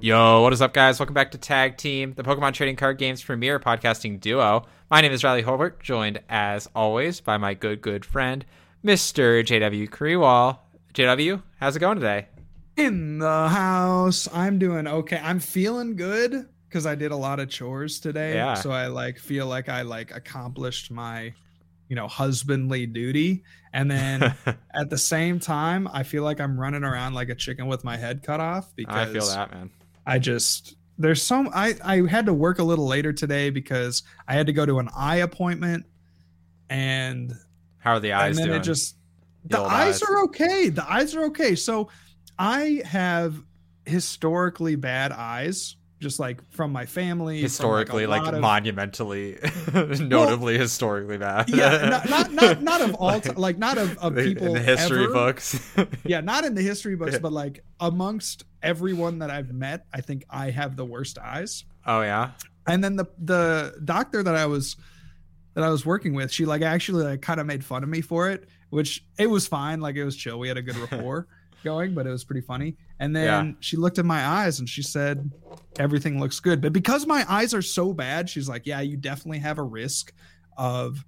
Yo, what is up, guys? Welcome back to Tag Team, the Pokemon Trading Card Games premier podcasting duo. My name is Riley Holbert, joined as always by my good, good friend, Mr. JW Kriwall. JW, how's it going today? In the house. I'm doing okay. I'm feeling good because I did a lot of chores today. Yeah. So I like feel like I like accomplished my, you know, husbandly duty. And then at the same time, I feel like I'm running around like a chicken with my head cut off because I feel that, man. I just there's some I I had to work a little later today because I had to go to an eye appointment and How are the eyes and then doing? it just The the eyes eyes. are okay. The eyes are okay. So I have historically bad eyes, just like from my family. historically, a like, of- monumentally, notably historically bad. yeah, not, not not not of all ti- like not of, of people in the history ever. books. Yeah, not in the history books, Yeah. but like amongst everyone that I've met, I think I have the worst eyes. oh yeah, and then the the doctor that I was that I was working with, she like actually like kind of made fun of me for it, which it was fine. Like it was chill. We had a good rapport going, but it was pretty funny. And then Yeah. she looked at my eyes and she said, "Everything looks good." But because my eyes are so bad, she's like, "Yeah, you definitely have a risk of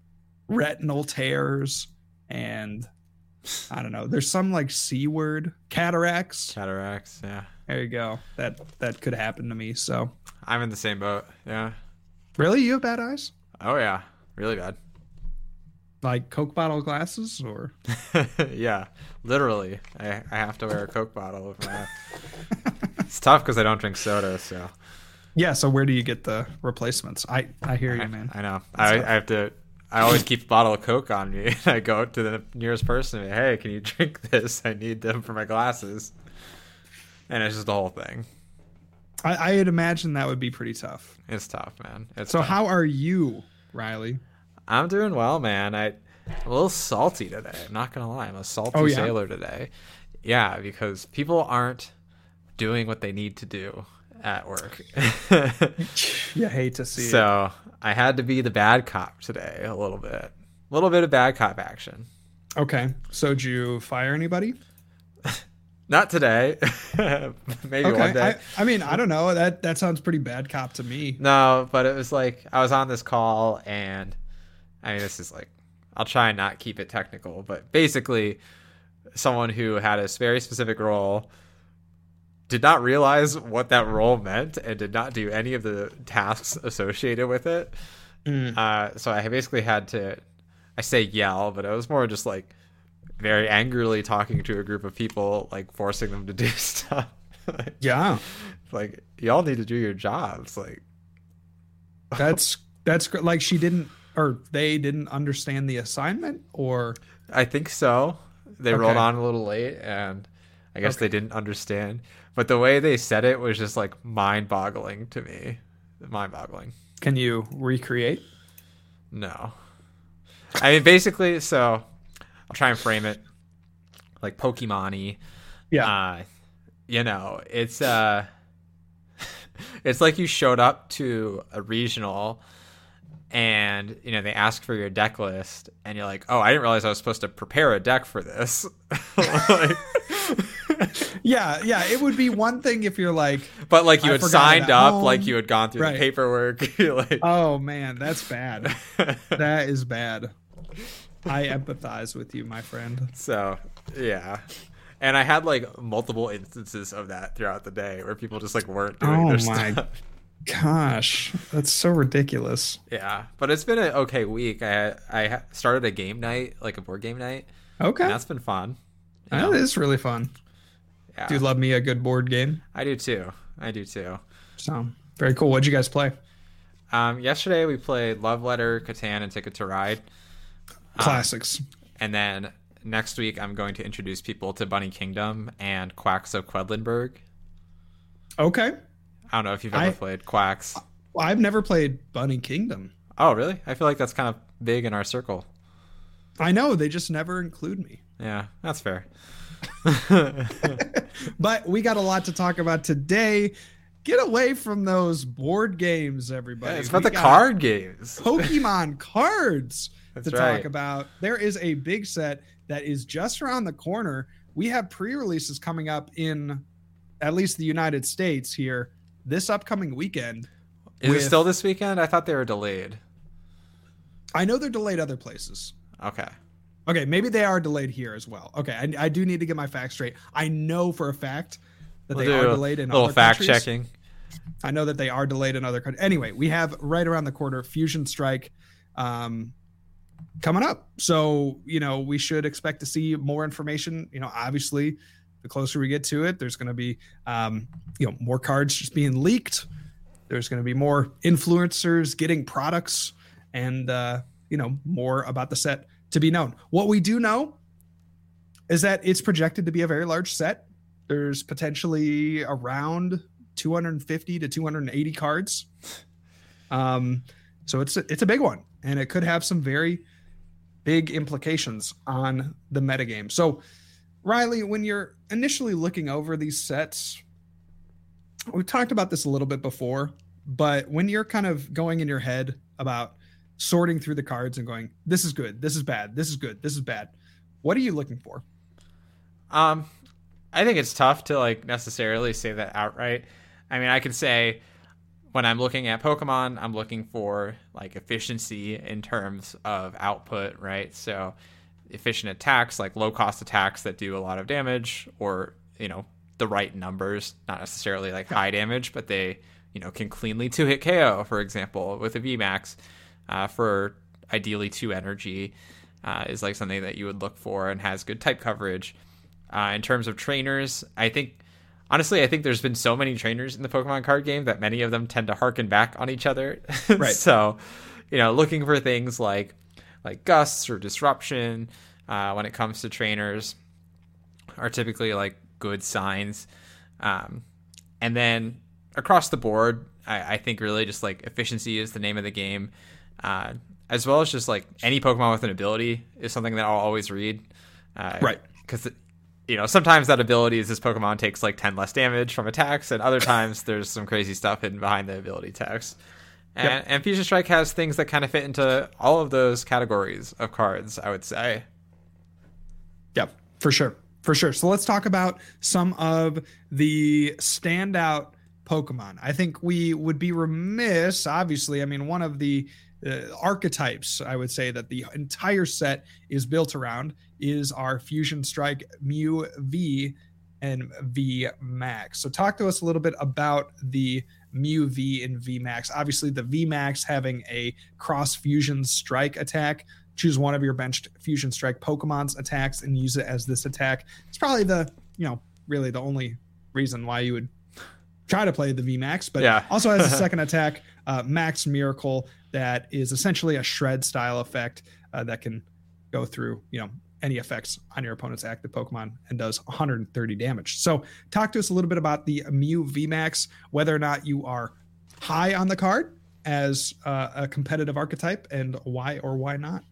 retinal tears and." I don't know. There's some like c word cataracts. cataracts. Yeah, There you go. That that could happen to me. So I'm in the same boat. Yeah. really, you have bad eyes? Oh yeah, really bad. Like coke bottle glasses or yeah, literally. I, I have to wear a Coke bottle my. it's tough because I don't drink soda, so yeah so where do you get the replacements i i hear you I, man I know. I, I have to. I always keep a bottle of Coke on me. And I go to the nearest person. and, Hey, can you drink this? I need them for my glasses. And it's just the whole thing. i i'd imagine that would be pretty tough It's tough, man. It's so tough. how are you riley I'm doing well, man. I I'm a little salty today. I'm not gonna lie. I'm a salty Oh, yeah? sailor today. Yeah, because people aren't doing what they need to do at work. you hate to see it so I had to be the bad cop today a little bit. A little bit of bad cop action. okay so did you fire anybody Not today. Maybe one day. I, I mean i don't know that that sounds pretty bad cop to me No, but it was like I was on this call and I mean this is like I'll try and not keep it technical, but basically someone who had a very specific role did not realize what that role meant and did not do any of the tasks associated with it. Mm. Uh, so I basically had to I say yell, but it was more just like very angrily talking to a group of people, like forcing them to do stuff. like, yeah like y'all need to do your jobs. Like that's that's like she didn't or they didn't understand the assignment or I think so. They rolled on a little late, and I guess Okay. they didn't understand. But the way they said it was just like mind-boggling to me. Mind-boggling. can you recreate No, I mean basically. So I'll try and frame it like Pokemon-y. yeah Uh, you know, it's uh, it's like you showed up to a regional. And you know they ask for your deck list, and you're like, "Oh, I didn't realize I was supposed to prepare a deck for this." Like- yeah yeah it would be one thing if you're like But like you had signed up, home. like you had gone through Right. the paperwork. Like, Oh man, that's bad. that is bad. I empathize with you, my friend. so yeah. And I had like multiple instances of that throughout the day where people just like weren't doing Oh their my- stuff. Gosh, that's so ridiculous. Yeah, but it's been an okay week. I I started a game night, like a board game night, Okay, and that's been fun. That know? is really fun. yeah. Do you love me a good board game? I do too. I do too. So very cool. What'd you guys play? Um, yesterday we played Love Letter, Catan, and Ticket to Ride, Classics. and then next week I'm going to introduce people to Bunny Kingdom and Quacks of Quedlinburg. Okay, I don't know if you've ever I- played Quacks. well, I've never played Bunny Kingdom. Oh, really? I feel like that's kind of big in our circle. I know they just never include me. Yeah, that's fair. But we got a lot to talk about today. Get away from those board games, everybody. it's about We the card games. Pokemon cards That's to right. talk about. There is a big set that is just around the corner. We have pre-releases coming up in at least the United States here this upcoming weekend. Is with- it still this weekend? I thought they were delayed. I know they're delayed other places. Okay. Okay, maybe they are delayed here as well. Okay, I, I do need to get my facts straight. I know for a fact that We'll they are delayed in a little other fact countries. checking. I know that they are delayed in other countries. Anyway, we have right around the corner Fusion Strike um, coming up. So, you know, we should expect to see more information. You know, obviously, the closer we get to it, there's going to be, um, you know, more cards just being leaked. There's going to be more influencers getting products and, uh, you know, more about the set to be known. What we do know is that it's projected to be a very large set. There's potentially around 250 to 280 cards. Um, so it's a, it's a big one, and it could have some very big implications on the metagame. So, Riley, when you're initially looking over these sets, we talked about this a little bit before, but when you're kind of going in your head about sorting through the cards and going, this is good, this is bad, this is good, this is bad, what are you looking for? Um, I think it's tough to like necessarily say that outright. I mean, I can say when I'm looking at Pokemon, I'm looking for like efficiency in terms of output, right? So efficient attacks, like low cost attacks that do a lot of damage, or you know the right numbers, not necessarily like high damage, but they you know can cleanly two hit KO, for example, with a VMAX uh, for ideally two energy uh, is like something that you would look for and has good type coverage. Uh, in terms of trainers, I think honestly, I think there's been so many trainers in the Pokemon card game that many of them tend to harken back on each other. Right. so, you know, looking for things like like gusts or disruption uh, when it comes to trainers are typically like good signs. Um, and then across the board, I, I think really just like efficiency is the name of the game, uh, as well as just like any Pokemon with an ability is something that I'll always read. Uh, Right. Because you know sometimes that ability is this Pokemon takes like ten less damage from attacks, and other times there's some crazy stuff hidden behind the ability text. And, Yep. and Fusion Strike has things that kind of fit into all of those categories of cards. I would say. Yep, for sure. For sure. So let's talk about some of the standout Pokemon. I think we would be remiss, obviously. I mean, one of the uh, archetypes I would say that the entire set is built around is our Fusion Strike Mew V and V Max. So talk to us a little bit about the Mew V and V Max. Obviously, the V Max having a cross fusion strike attack choose one of your benched fusion strike pokemon's attacks and use it as this attack it's probably the you know really the only reason why you would try to play the vmax but Yeah. also has a second attack uh, max miracle that is essentially a shred style effect uh, that can go through you know any effects on your opponent's active pokemon and does 130 damage so talk to us a little bit about the mew vmax whether or not you are high on the card as uh, a competitive archetype and why or why not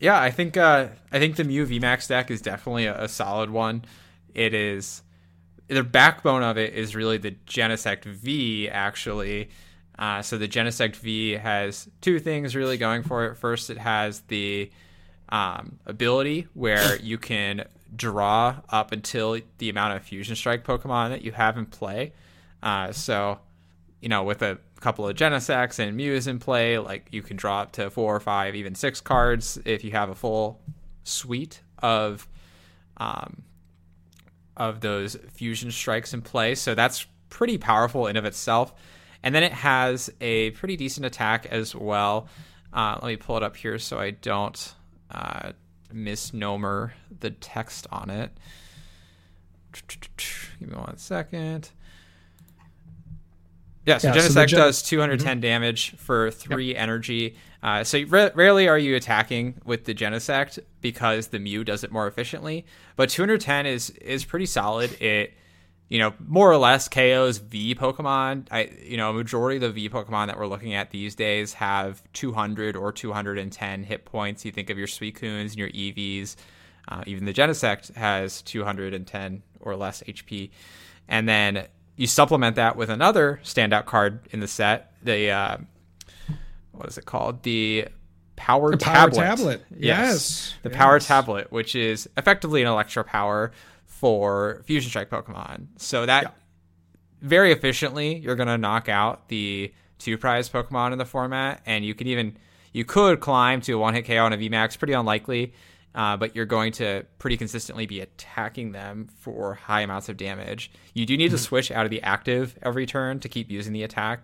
Yeah, I think uh, I think the Mew VMAX deck is definitely a, a solid one. It is the backbone of it is really the Genesect V actually. Uh, so the Genesect V has two things really going for it. First, it has the um, ability where you can draw up until the amount of Fusion Strike Pokemon that you have in play. Uh, so, you know, with a couple of Genesects and Mews in play, like you can draw up to four or five, even six cards if you have a full suite of um, of those fusion strikes in play. So that's pretty powerful in of itself. And then it has a pretty decent attack as well. Uh, let me pull it up here so I don't uh, misnomer the text on it. Give me one second. Yeah, so Yeah, so Genesect Gen- does 210 damage for three energy. Uh, so ra- rarely are you attacking with the Genesect because the Mew does it more efficiently. But 210 is is pretty solid. It you know more or less KOs V Pokemon. I you know a majority of the V Pokemon that we're looking at these days have 200 or 210 hit points. You think of your Suicunes and your EVs. Uh, even the Genesect has 210 or less HP. And then you supplement that with another standout card in the set, the uh, what is it called? The Power The Power Tablet. Tablet. Yes. The Power Yes. Tablet, which is effectively an Electro Power for Fusion Strike Pokemon. So that Yeah. very efficiently, you're going to knock out the two prize Pokemon in the format, and you can even you could climb to a one hit KO on a VMAX. Pretty unlikely, uh, but you're going to pretty consistently be attacking them for high amounts of damage. You do need to switch out of the active every turn to keep using the attack.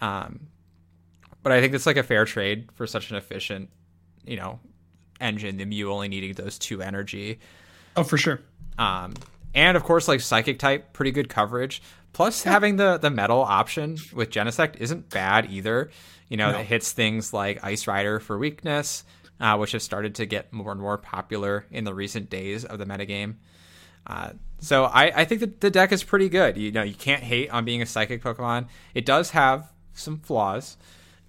Um, but I think it's like a fair trade for such an efficient, you know, engine. The Mew only needing those two energy. Oh, for sure. Um, and of course, like psychic type, pretty good coverage. Plus, having the the metal option with Genesect isn't bad either. You know, No. it hits things like Ice Rider for weakness, uh, which have started to get more and more popular in the recent days of the metagame. Uh, so I, I think that the deck is pretty good. You know, you can't hate on being a psychic Pokemon. It does have some flaws.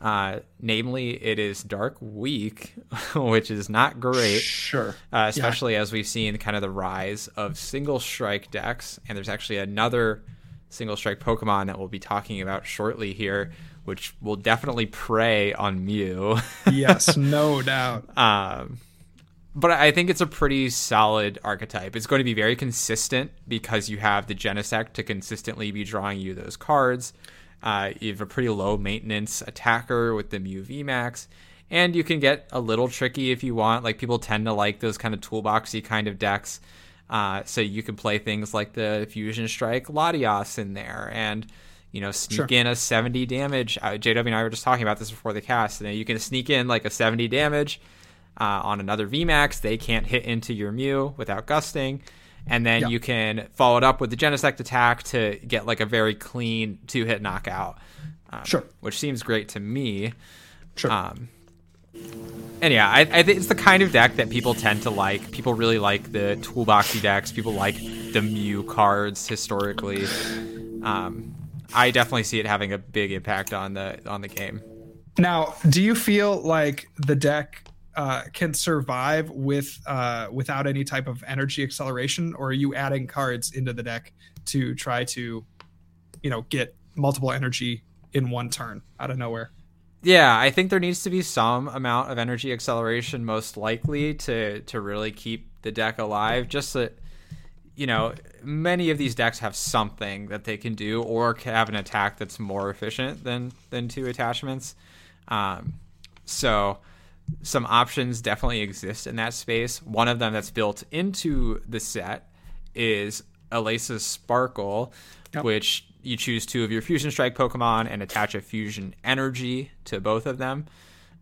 Uh, namely, it is dark weak, which is not great Sure. uh, especially as we've seen kind of the rise of single strike decks. And there's actually another single strike Pokemon that we'll be talking about shortly here, which will definitely prey on Mew. Yes, no doubt. um, but I think it's a pretty solid archetype. It's going to be very consistent because you have the Genesect to consistently be drawing you those cards. Uh, you have a pretty low maintenance attacker with the Mew VMAX, and you can get a little tricky if you want. Like people tend to like those kind of toolboxy kind of decks. Uh, so you can play things like the Fusion Strike Latias in there, and you know sneak Sure. in a 70 damage. Uh, JW and I were just talking about this before the cast. And you can sneak in like a 70 damage uh, on another VMAX. They can't hit into your Mew without gusting. And then Yeah. you can follow it up with the Genesect attack to get like a very clean two hit knockout. Um, Sure. Which seems great to me. Sure. Um, and yeah, I, I think it's the kind of deck that people tend to like. People really like the toolboxy decks. People like the Mew cards historically. Um, I definitely see it having a big impact on the on the game. Now, do you feel like the deck uh, can survive with uh, without any type of energy acceleration, or are you adding cards into the deck to try to, you know, get multiple energy in one turn out of nowhere? Yeah, I think there needs to be some amount of energy acceleration, most likely, to to really keep the deck alive. Just that, you know, many of these decks have something that they can do, or have an attack that's more efficient than than two attachments. Um, so, some options definitely exist in that space. One of them that's built into the set is Elesa's Sparkle, Yep. which you choose two of your Fusion Strike Pokemon and attach a Fusion Energy to both of them.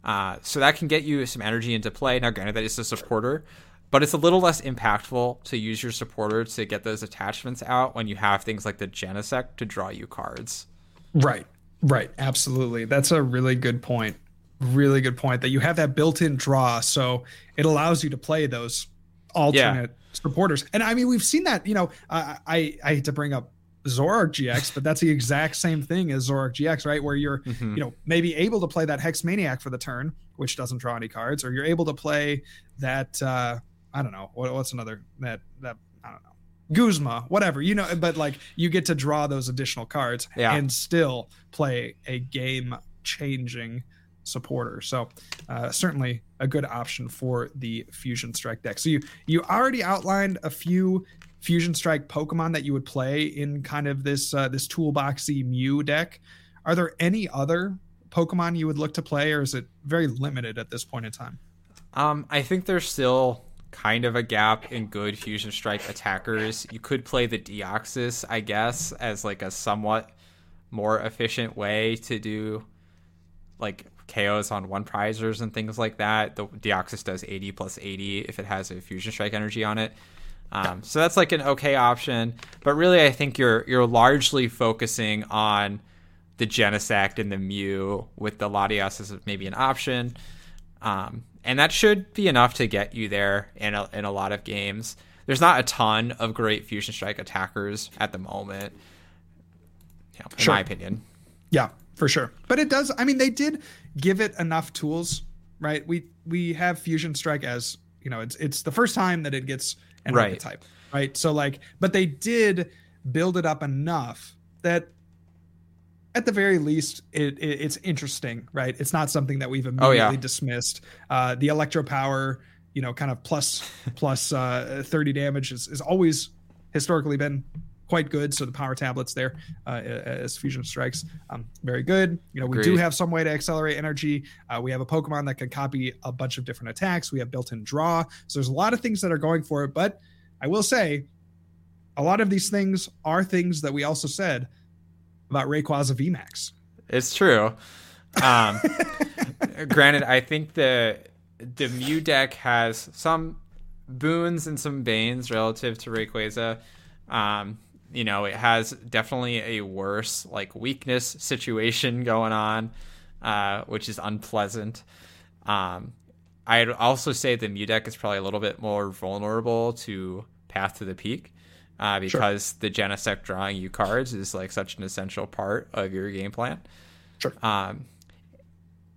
Uh, so that can get you some energy into play. Now, granted, that is a supporter, but it's a little less impactful to use your supporter to get those attachments out when you have things like the Genesect to draw you cards. Right. Right. Absolutely. That's a really good point. Really good point that you have that built-in draw, so it allows you to play those alternate supporters. And I mean, we've seen that. You know, I I, I hate to bring up Zoroark GX, but that's the exact same thing as Zoroark GX, right? Where you're Mhm. you know maybe able to play that Hex Maniac for the turn, which doesn't draw any cards, or you're able to play that uh I don't know what, what's another that that I don't know Guzma, whatever you know, but like you get to draw those additional cards Yeah. and still play a game changing supporter. So uh, certainly a good option for the Fusion Strike deck. So you you already outlined a few Fusion Strike Pokemon that you would play in kind of this uh, this toolboxy Mew deck. Are there any other Pokemon you would look to play, or is it very limited at this point in time? Um, I think there's still kind of a gap in good Fusion Strike attackers. You could play the Deoxys, I guess, as like a somewhat more efficient way to do like KOs on one prizers and things like that. The Deoxys does 80 plus 80 if it has a Fusion Strike energy on it. Um, so that's like an okay option, but really I think you're you're largely focusing on the Genesect and the Mew with the Latias as maybe an option. Um, and that should be enough to get you there in a, in a lot of games. There's not a ton of great Fusion Strike attackers at the moment, you know, in Sure. my opinion. Yeah, for sure. But it does. I mean, they did give it enough tools, right? We we have Fusion Strike as you know, it's it's the first time that it gets an Right. archetype, right? So like, but they did build it up enough that. At the very least, it, it it's interesting, right? It's not something that we've Oh, immediately yeah. dismissed. Uh, the electro power, you know, kind of plus plus uh, thirty damage is, is always historically been quite good. So the power tablets there uh, as fusion strikes, um, very good. You know, we do have some way to accelerate energy. Uh, we have a Pokemon that can copy a bunch of different attacks. We have built-in draw. So there's a lot of things that are going for it. But I will say, a lot of these things are things that we also said about Rayquaza VMAX. It's true. Um, granted, I think the the Mew deck has some boons and some banes relative to Rayquaza. Um, you know, it has definitely a worse like weakness situation going on, uh, which is unpleasant. Um, I'd also say the Mew deck is probably a little bit more vulnerable to Path to the Peak. Uh, because the Genesect drawing you cards is like such an essential part of your game plan. Sure. Um,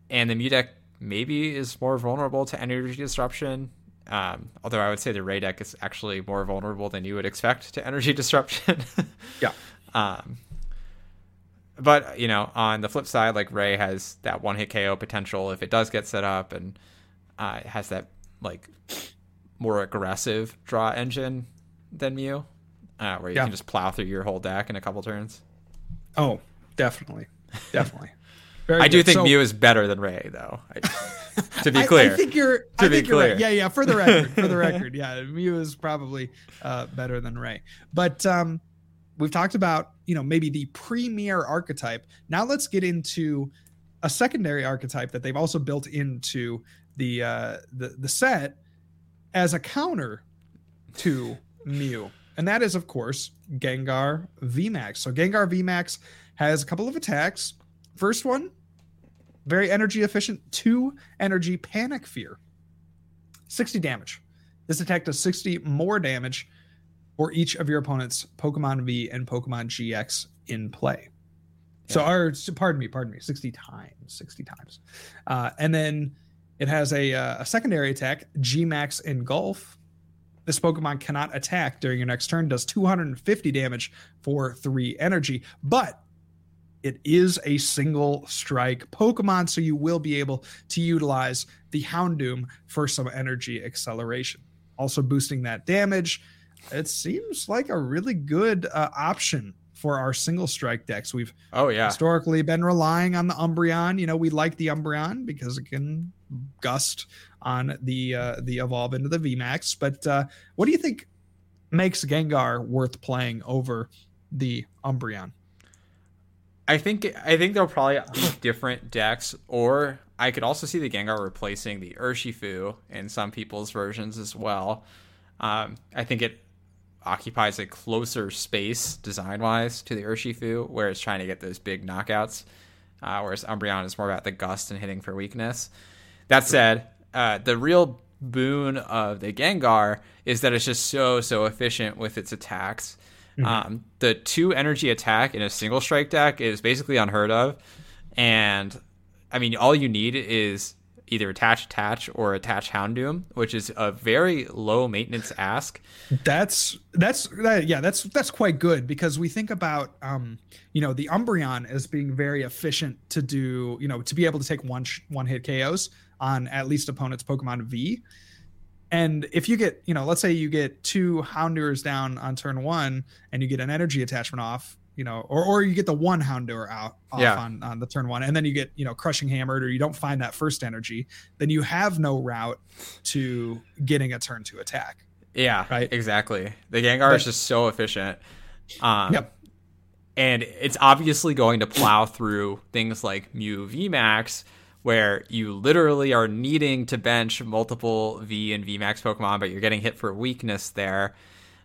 and the Mew deck maybe is more vulnerable to energy disruption. Um, although I would say the Ray deck is actually more vulnerable than you would expect to energy disruption. Yeah. Um, but you know, on the flip side, like Ray has that one hit KO potential if it does get set up, and uh, it has that like more aggressive draw engine than Mew, uh, where you Yeah. can just plow through your whole deck in a couple turns. Oh, definitely, definitely. Very I do think So- Mew is better than Ray, though. I, to be clear, I, think you're. I be think you're right. clear. Yeah, yeah. For the record, for the record, yeah. Mew is probably uh, better than Ray, but um, we've talked about you know maybe the premier archetype. Now let's get into a secondary archetype that they've also built into the uh, the the set as a counter to Mew, and that is of course Gengar VMAX. So Gengar VMAX has a couple of attacks. First one, very energy efficient, two energy panic fear, 60 damage. This attack does 60 more damage for each of your opponent's Pokemon V and Pokemon GX in play. So, our, pardon me, pardon me, 60 times, 60 times. Uh, and then it has a, uh, a secondary attack, G Gmax Engulf. This Pokemon cannot attack during your next turn, does 250 damage for three energy, but it is a single strike Pokemon, so you will be able to utilize the Houndoom for some energy acceleration. Also boosting that damage. It seems like a really good uh, option for our single strike decks. We've oh yeah, historically been relying on the Umbreon. You know, we like the Umbreon because it can gust on the uh, the evolve into the VMAX. But uh, what do you think makes Gengar worth playing over the Umbreon? I think I think there'll probably be different decks, or I could also see the Gengar replacing the Urshifu in some people's versions as well. Um, I think it occupies a closer space design wise to the Urshifu, where it's trying to get those big knockouts, uh, whereas Umbreon is more about the gust and hitting for weakness. That said, uh, the real boon of the Gengar is that it's just so so efficient with its attacks. Um, the two energy attack in a single strike deck is basically unheard of, and I mean all you need is either attach attach or attach Houndoom, which is a very low maintenance ask. That's that's that, yeah that's that's quite good because we think about um you know the Umbreon as being very efficient to do you know to be able to take one sh- one hit KOs on at least opponent's Pokemon V. And if you get, you know, let's say you get two Houndours down on turn one and you get an energy attachment off, you know, or, or you get the one Houndour out off Yeah. on, on the turn one, and then you get, you know, crushing hammered or you don't find that first energy, then you have no route to getting a turn to attack. Yeah, Right. Exactly. The Gengar is just so efficient. Um, Yep. And it's obviously going to plow through things like Mew VMAX, where you literally are needing to bench multiple V and VMAX Pokemon, but you're getting hit for weakness there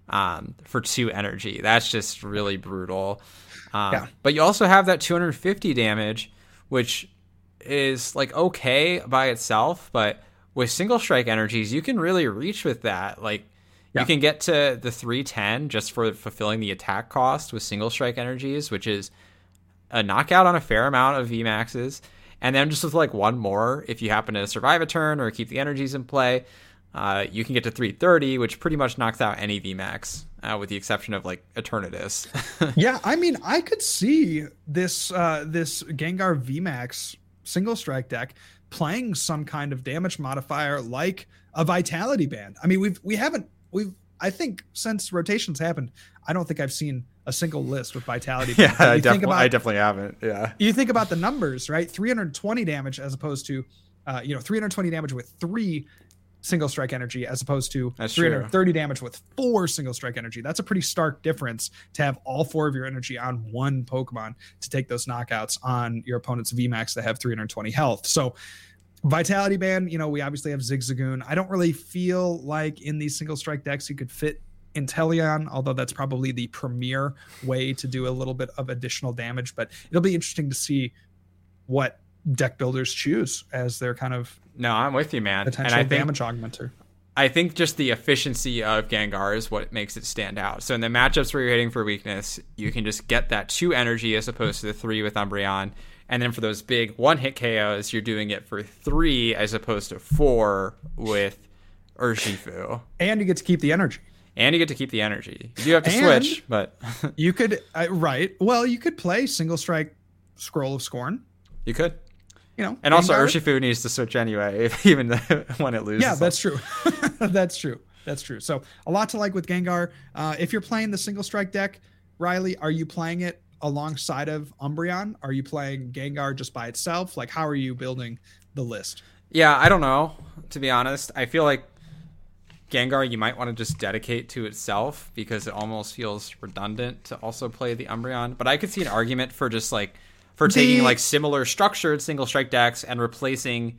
um, for two energy. That's just really brutal. Um, Yeah. But you also have that 250 damage, which is like okay by itself, but with single strike energies, you can really reach with that. Like Yeah. you can get to the 310 just for fulfilling the attack cost with single strike energies, which is a knockout on a fair amount of VMAXs. And then just with like one more, if you happen to survive a turn or keep the energies in play, uh, you can get to 330, which pretty much knocks out any VMAX, uh, with the exception of like Eternatus. yeah, I mean, I could see this uh this Gengar VMAX single strike deck playing some kind of damage modifier like a vitality band. I mean, we've we haven't we've I think since rotations happened, I don't think I've seen a single list with vitality. Yeah, I, definitely, about- I definitely haven't. Yeah. you think about the numbers, right? 320 damage as opposed to, uh, you know, 320 damage with three single strike energy as opposed to That's true. 330 damage with four single strike energy. That's a pretty stark difference to have all four of your energy on one Pokemon to take those knockouts on your opponent's VMAX that have 320 health. So, Vitality Band, you know, we obviously have Zigzagoon. I don't really feel like in these single strike decks you could fit Inteleon, although that's probably the premier way to do a little bit of additional damage. But it'll be interesting to see what deck builders choose as their kind of No, I'm with you, man. And potential I think damage augmenter. I think just the efficiency of Gengar is what makes it stand out. So in the matchups where you're hitting for weakness, you can just get that two energy as opposed to the three with Umbreon. And then for those big one hit KOs, you're doing it for three as opposed to four with Urshifu. And you get to keep the energy. And you get to keep the energy. You do have to And- switch, but You could, uh, right. Well, you could play single strike Scroll of Scorn. you could. You know, And also, Gengar. Urshifu needs to switch anyway, even when it loses. Yeah, that's true. that's true. That's true. So a lot to like with Gengar. Uh, if you're playing the single strike deck, Riley, are you playing it alongside of Umbreon? Are you playing Gengar just by itself? Like, how are you building the list? Yeah, I don't know. To be honest, I feel like Gengar you might want to just dedicate to itself because it almost feels redundant to also play the Umbreon. But I could see an argument for just like for taking The- like similar structured single strike decks and replacing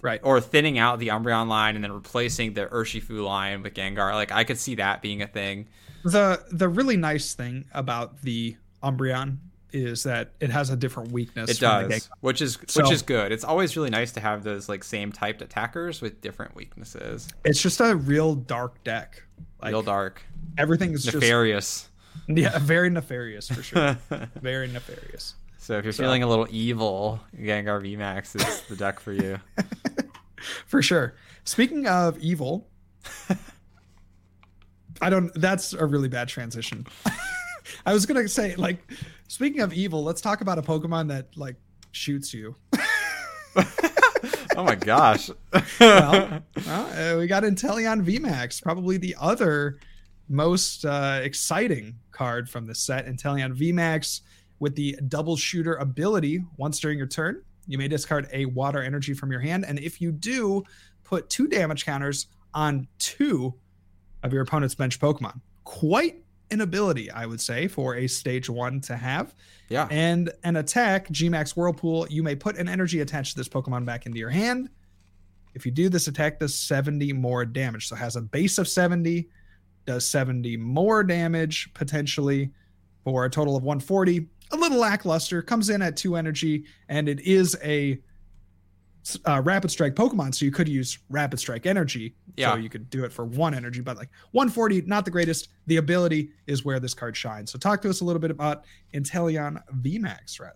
Right. or thinning out the Umbreon line and then replacing the Urshifu line with Gengar. Like I could see that being a thing. the the really nice thing about the Umbreon is that it has a different weakness. It does, which is So- which is good. It's always really nice to have those like same typed attackers with different weaknesses. It's just a real dark deck. Like Real dark, everything is nefarious. just yeah, very nefarious for sure. very nefarious. So if you're So- feeling a little evil, Gengar VMAX is the deck for you. for sure. Speaking of evil, I don't. That's a really bad transition. I was gonna say, like, speaking of evil, let's talk about a Pokemon that like shoots you. oh my gosh. well, well, uh, we got Inteleon VMAX, probably the other most uh, exciting card from the set. Inteleon VMAX with the double shooter ability. Once during your turn, you may discard a water energy from your hand, and if you do, put two damage counters on two of your opponent's bench Pokemon. Quite an ability, I would say, for a stage one to have. yeah. And an attack, Gmax Whirlpool, you may put an energy attached to this Pokemon back into your hand. If you do, this attack does 70 more damage. So it has a base of 70, does 70 more damage potentially for a total of 140. A little lackluster, comes in at two energy, and it is a uh, rapid strike Pokemon. So you could use rapid strike energy. Yeah. So you could do it for one energy, but like 140, not the greatest. The ability is where this card shines. So talk to us a little bit about Inteleon VMAX, Riley.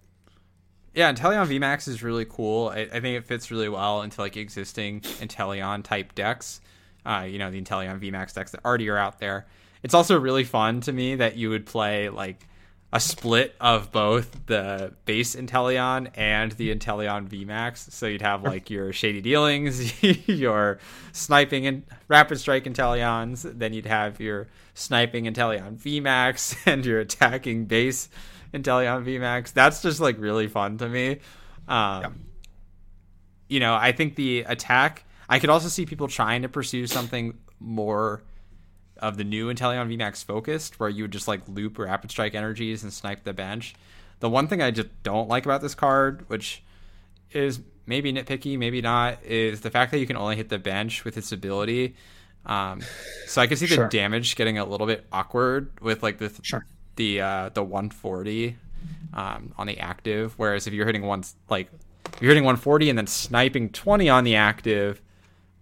Yeah, Inteleon VMAX is really cool. I, I think it fits really well into like existing Inteleon type decks. Uh, you know, the Inteleon VMAX decks that already are out there. It's also really fun to me that you would play like a split of both the base Inteleon and the Inteleon VMAX. So you'd have like your shady dealings, your sniping and rapid strike Inteleons, then you'd have your sniping Inteleon VMAX and your attacking base Inteleon VMAX. That's just like really fun to me. Um, You know, I think the attack. I could also see people trying to pursue something more of the new Inteleon VMAX focused, where you would just like loop rapid strike energies and snipe the bench. The one thing I just don't like about this card, which is maybe nitpicky, maybe not, is the fact that you can only hit the bench with its ability. Um, so I can see Sure. the damage getting a little bit awkward with like the th- Sure. the uh, the 140 um, on the active. Whereas if you're hitting one like you're hitting 140 and then sniping 20 on the active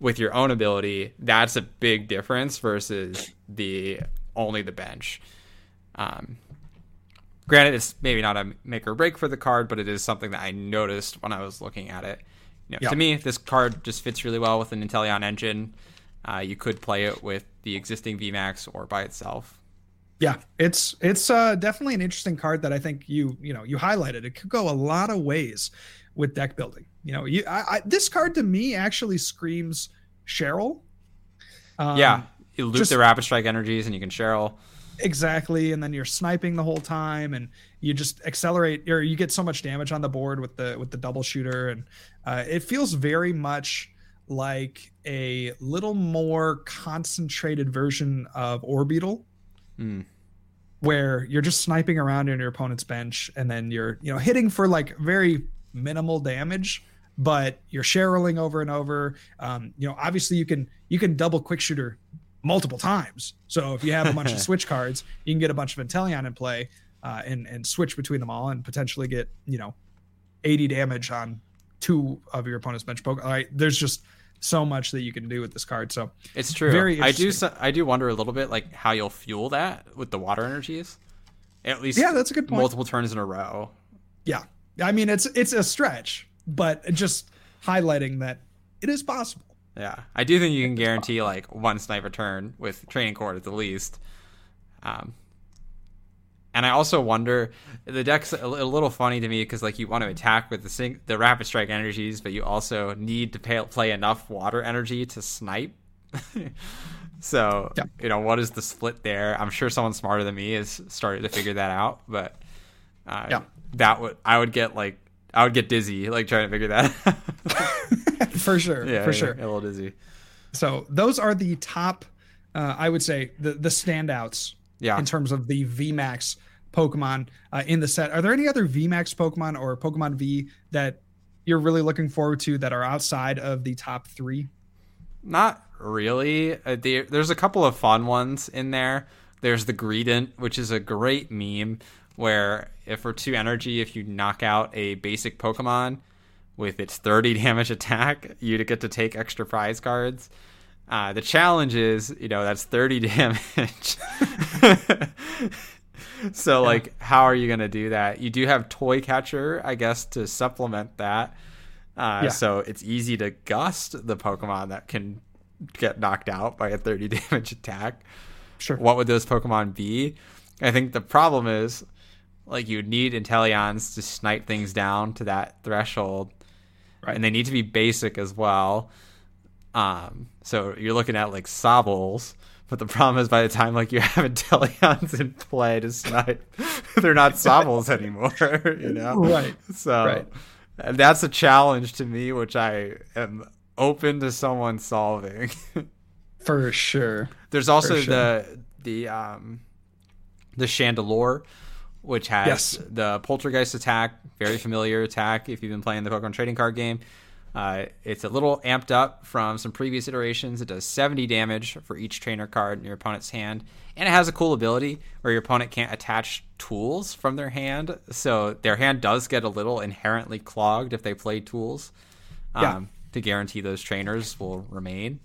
with your own ability, that's a big difference versus the only the bench. Um, granted, it's maybe not a make or break for the card, but it is something that I noticed when I was looking at it. You know, Yeah. To me, this card just fits really well with an Inteleon engine. Uh, you could play it with the existing VMAX or by itself. Yeah, it's it's uh, definitely an interesting card that I think you you know you highlighted. It could go a lot of ways with deck building. You know, you I, I, this card to me actually screams Cheryl. Um, yeah, You loop Just- the rapid strike energies, and you can Cheryl. exactly and then you're sniping the whole time and you just accelerate or you get so much damage on the board with the with the double shooter and uh, it feels very much like a little more concentrated version of Orbeetle Hmm. where you're just sniping around in your opponent's bench and then you're you know hitting for like very minimal damage but you're sherrilling over and over um, you know obviously you can you can double quick shooter multiple times so if you have a bunch of switch cards you can get a bunch of Inteleon in play uh, and and switch between them all and potentially get you know 80 damage on two of your opponent's bench poke all right there's just so much that you can do with this card so It's true. Very I do. I do wonder a little bit like how you'll fuel that with the water energies. At least yeah that's a good point multiple turns in a row. Yeah. I mean it's it's a stretch, but just highlighting that it is possible. Yeah, I do think you can guarantee like one sniper turn with Training Court at the least. Um, and I also wonder the deck's a, a little funny to me because like you want to attack with the sing- the rapid strike energies, but you also need to pay- play enough water energy to snipe. so Yeah. you know what is the split there? I'm sure someone smarter than me has started to figure that out, but uh, Yeah. that would I would get like I would get dizzy like trying to figure that. out. for sure. yeah, for yeah, sure. a little dizzy. So those are the top uh, I would say the the standouts Yeah. in terms of the VMAX Pokemon uh, in the set. Are there any other VMAX Pokemon or Pokemon V that you're really looking forward to that are outside of the top three? Not really. Uh, there, there's a couple of fun ones in there. There's the Greedent, which is a great meme where if for two energy, if you knock out a basic Pokemon with its 30 damage attack, you get to take extra prize cards. Uh, the challenge is, you know, that's 30 damage. so, like, how are you going to do that? You do have Toy Catcher, I guess, to supplement that. Uh, Yeah. So it's easy to gust the Pokemon that can get knocked out by a 30 damage attack. Sure. What would those Pokemon be? I think the problem is, like, you need Inteleons to snipe things down to that threshold, Right. and they need to be basic as well. Um, so you're looking at like Sobbles, but the problem is by the time like you have Inteleons in play to snipe, they're not Sobbles anymore. You know, Right. So Right. and that's a challenge to me, which I am open to someone solving. For sure. There's also sure. the the um the Chandelure, which has Yes. the Poltergeist attack, very familiar attack if you've been playing the Pokemon trading card game. Uh, it's a little amped up from some previous iterations. It does 70 damage for each trainer card in your opponent's hand, and it has a cool ability where your opponent can't attach tools from their hand, so their hand does get a little inherently clogged if they play tools. Um, Yeah. To guarantee those trainers will remain.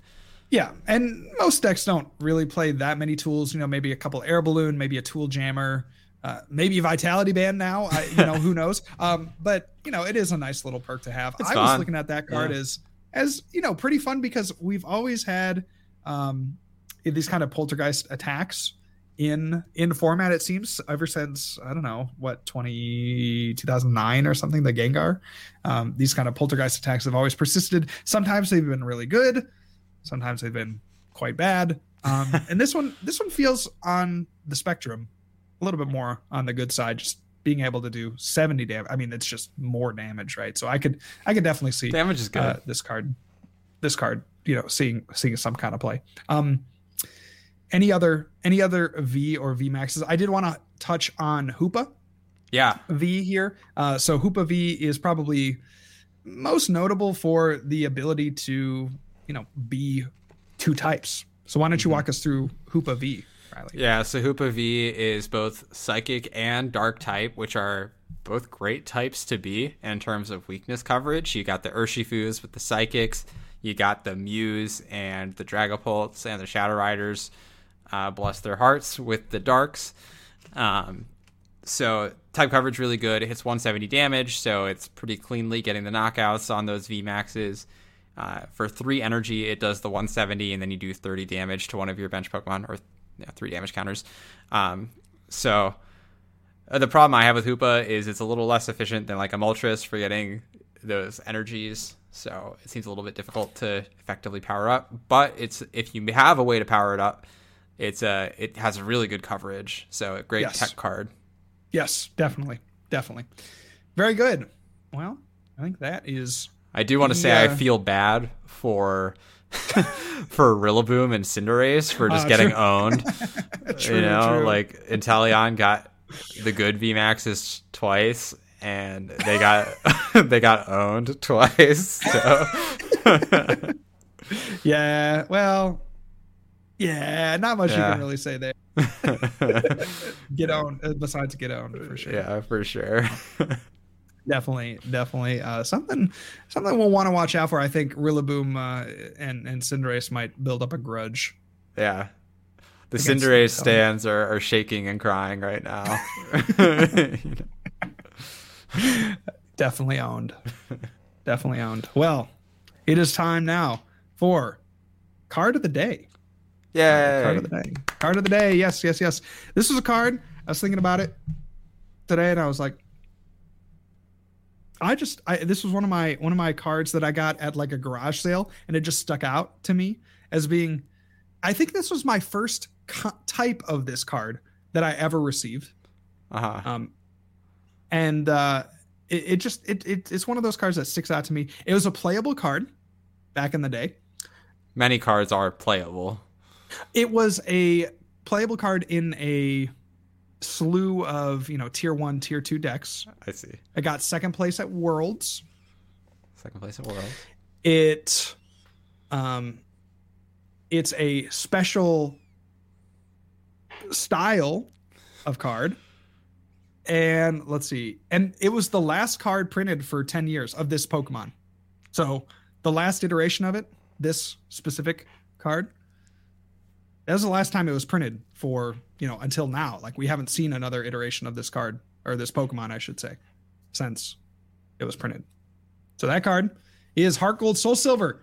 Yeah, and most decks don't really play that many tools. You know, maybe a couple air balloon, maybe a tool jammer, uh, maybe vitality band. Now, I, you know, who knows? Um, but you know, it is a nice little perk to have. It's I was looking at that card Yeah. as as you know, pretty fun because we've always had um, these kind of poltergeist attacks in in format. It seems ever since I don't know what 20, 2009 or something. The Gengar. Um, these kind of poltergeist attacks have always persisted. Sometimes they've been really good. Sometimes they've been quite bad. Um, and this one, this one feels on the spectrum a little bit more on the good side. Just being able to do 70 damage. I mean, it's just more damage, right? So I could, I could definitely see Damage is good. uh, this card, this card, you know, seeing seeing some kind of play. Um, any other any other V or V maxes? I did want to touch on Hoopa. yeah. V here. Uh, so Hoopa V is probably most notable for the ability to, you know, be two types. So why don't you walk us through Hoopa V, Riley? Yeah, so Hoopa V is both psychic and dark type, which are both great types to be in terms of weakness coverage. You got the Urshifus with the psychics, you got the Mews and the Dragapults and the Shadow Riders, uh, bless their hearts, with the darks. Um, so type coverage really good. It hits 170 damage, so it's pretty cleanly getting the knockouts on those V maxes. Uh, for three energy, it does the 170, and then you do 30 damage to one of your bench Pokemon, or yeah, three damage counters. Um, so uh, the problem I have with Hoopa is it's a little less efficient than like a Moltres for getting those energies. so it seems a little bit difficult to effectively power up. But it's if you have a way to power it up, it's a it has really good coverage. So a great Yes. tech card. Yes, definitely, definitely. Very good. Well, I think that is I do want to say I feel bad for for Rillaboom and Cinderace for just Oh, getting true. owned. true. you know, true. like Inteleon got the good VMAXs twice and they got they got owned twice. So yeah. Well, yeah. Not much you can really say there. Get owned. uh, Besides get owned for sure. yeah, for sure. Definitely, definitely. Uh, something, something we'll want to watch out for. I think Rillaboom uh, and and Cinderace might build up a grudge. yeah. The Cinderace stands are, are shaking and crying right now. Definitely owned. Definitely owned. Well, it is time now for card of the day. Yay. Card of the day. Card of the day. Yes, yes, yes. This was a card. I was thinking about it today, and I was like, I just, I this was one of my one of my cards that I got at like a garage sale, and it just stuck out to me as being. I think this was my first co- type of this card that I ever received. Uh-huh. Um, and uh, it, it just it, it it's one of those cards that sticks out to me. It was a playable card back in the day. Many cards are playable. It was a playable card in a slew of you know tier one, tier two decks. I see. I got second place at Worlds. Second place at Worlds. It, um, it's a special style of card. And let's see. And it was the last card printed for 10 years of this Pokemon. So the last iteration of it, this specific card, that was the last time it was printed for, you know, until now. Like we haven't seen another iteration of this card or this Pokemon, I should say, since it was printed. So that card is Heart Gold Soul Silver.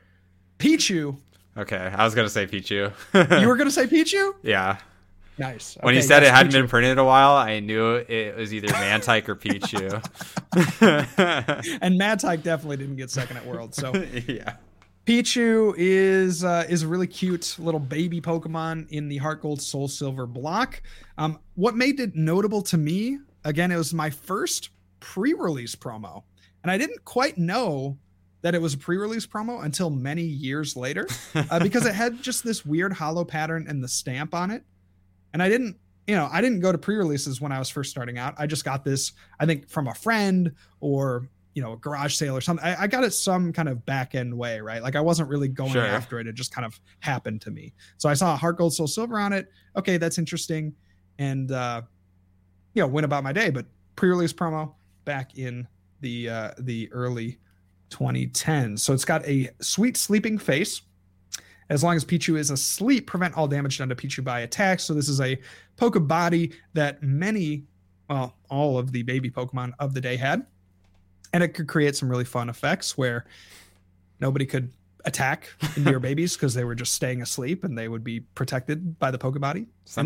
Pichu. Okay, I was gonna say Pichu. You were going to say Pichu? yeah. Nice. When you Okay, said yes, it hadn't Pichu. been printed in a while, I knew it was either Mantyke or Pichu. And Mantyke definitely didn't get second at World. So yeah. Pichu is uh, is a really cute little baby Pokemon in the Heart Gold Soul Silver block. Um, what made it notable to me, again, it was my first pre-release promo, and I didn't quite know that it was a pre-release promo until many years later, uh, because it had just this weird hollow pattern and the stamp on it, and I didn't. You know, I didn't go to pre-releases when I was first starting out. I just got this, I think, from a friend or you know a garage sale or something. I, I got it some kind of back end way right? Like i wasn't really going Sure. after it. It just kind of happened to me. So i saw a heart gold soul silver on it. Okay that's interesting. And uh you know went about my day. But pre-release promo back in the uh the early 2010s so it's got a sweet sleeping face. As long as Pichu is asleep, prevent all damage done to Pichu by attacks. So this is a Poke body that many, well, all of the baby Pokemon of the day had and it could create some really fun effects where nobody could attack your babies because they were just staying asleep and they would be protected by the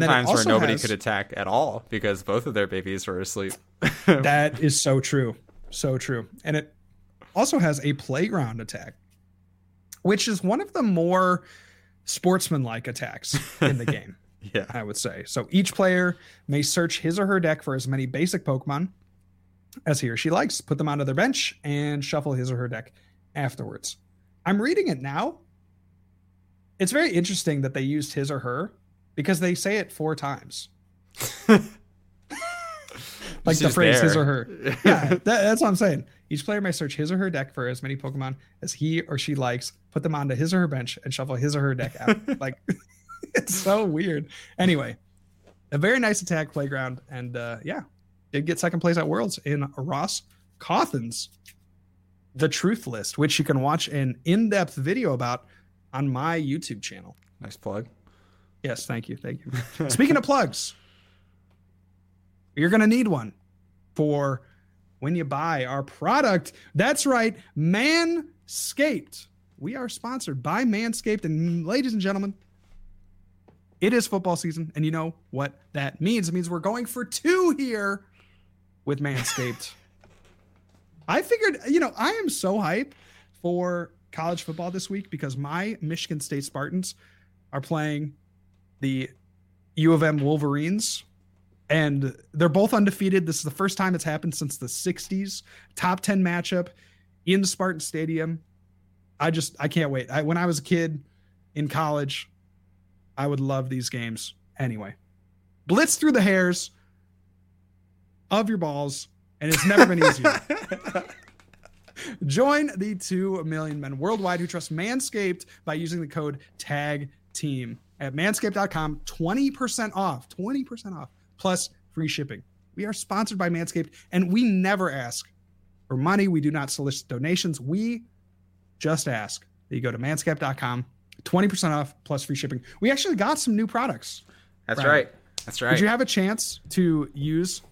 then it Sometimes where nobody has- could attack at all because both of their babies were asleep. That is so true. So true. And it also has a playground attack, which is one of the more sportsmanlike attacks in the game. yeah. I would say. So each player may search his or her deck for as many basic Pokemon as he or she likes, put them onto their bench, and shuffle his or her deck afterwards. I'm reading it now. It's very interesting that they used his or her because they say it four times. Like the phrase his or her. Yeah, that, that's what I'm saying. Each player may search his or her deck for as many Pokemon as he or she likes, put them onto his or her bench, and shuffle his or her deck out. like, it's so weird. Anyway, a very nice attack playground, and uh, yeah, did get second place at Worlds in Ross Cawthon's The Truth List, which you can watch an in-depth video about on my YouTube channel. Nice plug. Yes, thank you, thank you. Speaking of plugs, you're going to need one for when you buy our product. That's right, Manscaped. We are sponsored by Manscaped. And ladies and gentlemen, it is football season. And you know what that means? It means we're going for two here with Manscaped. I figured, you know, I am so hype for college football this week because my Michigan State Spartans are playing the U of M Wolverines and they're both undefeated. This is the first time it's happened since the 60s. Top 10 matchup in the Spartan Stadium. I just I can't wait. I, when I was a kid in college, I would love these games. Anyway, blitz through the hairs of your balls, and it's never been easier. Join the 2 million men worldwide who trust Manscaped by using the code TAG TEAM at manscaped.com. 20% off, 20% off, plus free shipping. We are sponsored by Manscaped, and we never ask for money. We do not solicit donations. We just ask that you go to manscaped.com, 20% off plus free shipping. We actually got some new products. That's right. right. That's right. Did you have a chance to use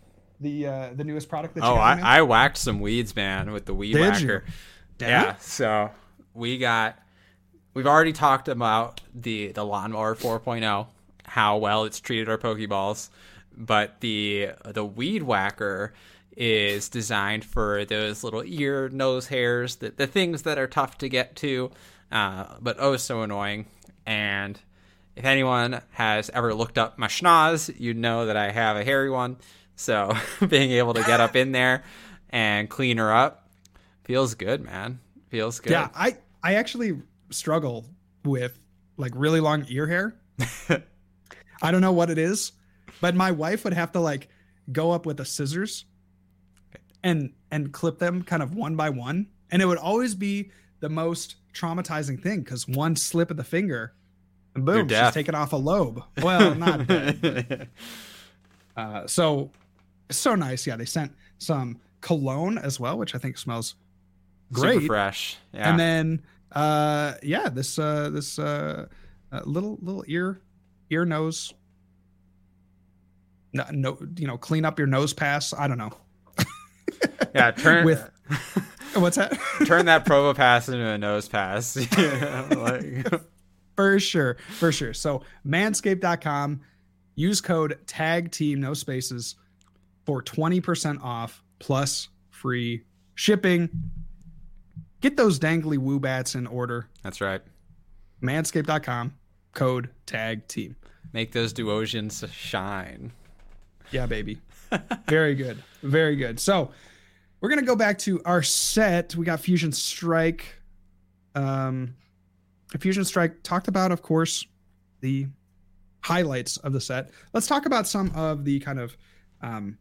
the uh, the newest product that you Oh, I, I whacked some weeds, man, with the weed Did whacker. you? Yeah. So we got we've already talked about the the lawnmower 4.0, how well it's treated our Pokeballs, but the the weed whacker is designed for those little ear, nose hairs, the, the things that are tough to get to, uh, but oh so annoying. And if anyone has ever looked up my schnoz, you know that I have a hairy one. So being able to get up in there and clean her up feels good, man. Feels good. Yeah, I I actually struggle with like really long ear hair. I don't know what it is, but my wife would have to like go up with the scissors and and clip them kind of one by one, and it would always be the most traumatizing thing because one slip of the finger, and boom, she's taking off a lobe. Well, not. Uh, so so nice. Yeah, they sent some cologne as well, which I think smells great. Super fresh. Yeah. And then uh yeah, this uh this uh, uh little little ear ear nose no, no you know, clean up your Nosepass. I don't know. yeah, turn with- What's that? turn that Probopass into a Nosepass. like, for sure. For sure. So manscaped.com, use code tag team, no spaces, for 20% off plus free shipping. Get those dangly Woobats in order. that's right. Manscaped.com, code tag team. Make those Duosions shine. Yeah, baby. Very good. Very good. So we're gonna go back to our set. We got Fusion Strike. Um Fusion Strike talked about, of course, the highlights of the set. Let's talk about some of the kind of um,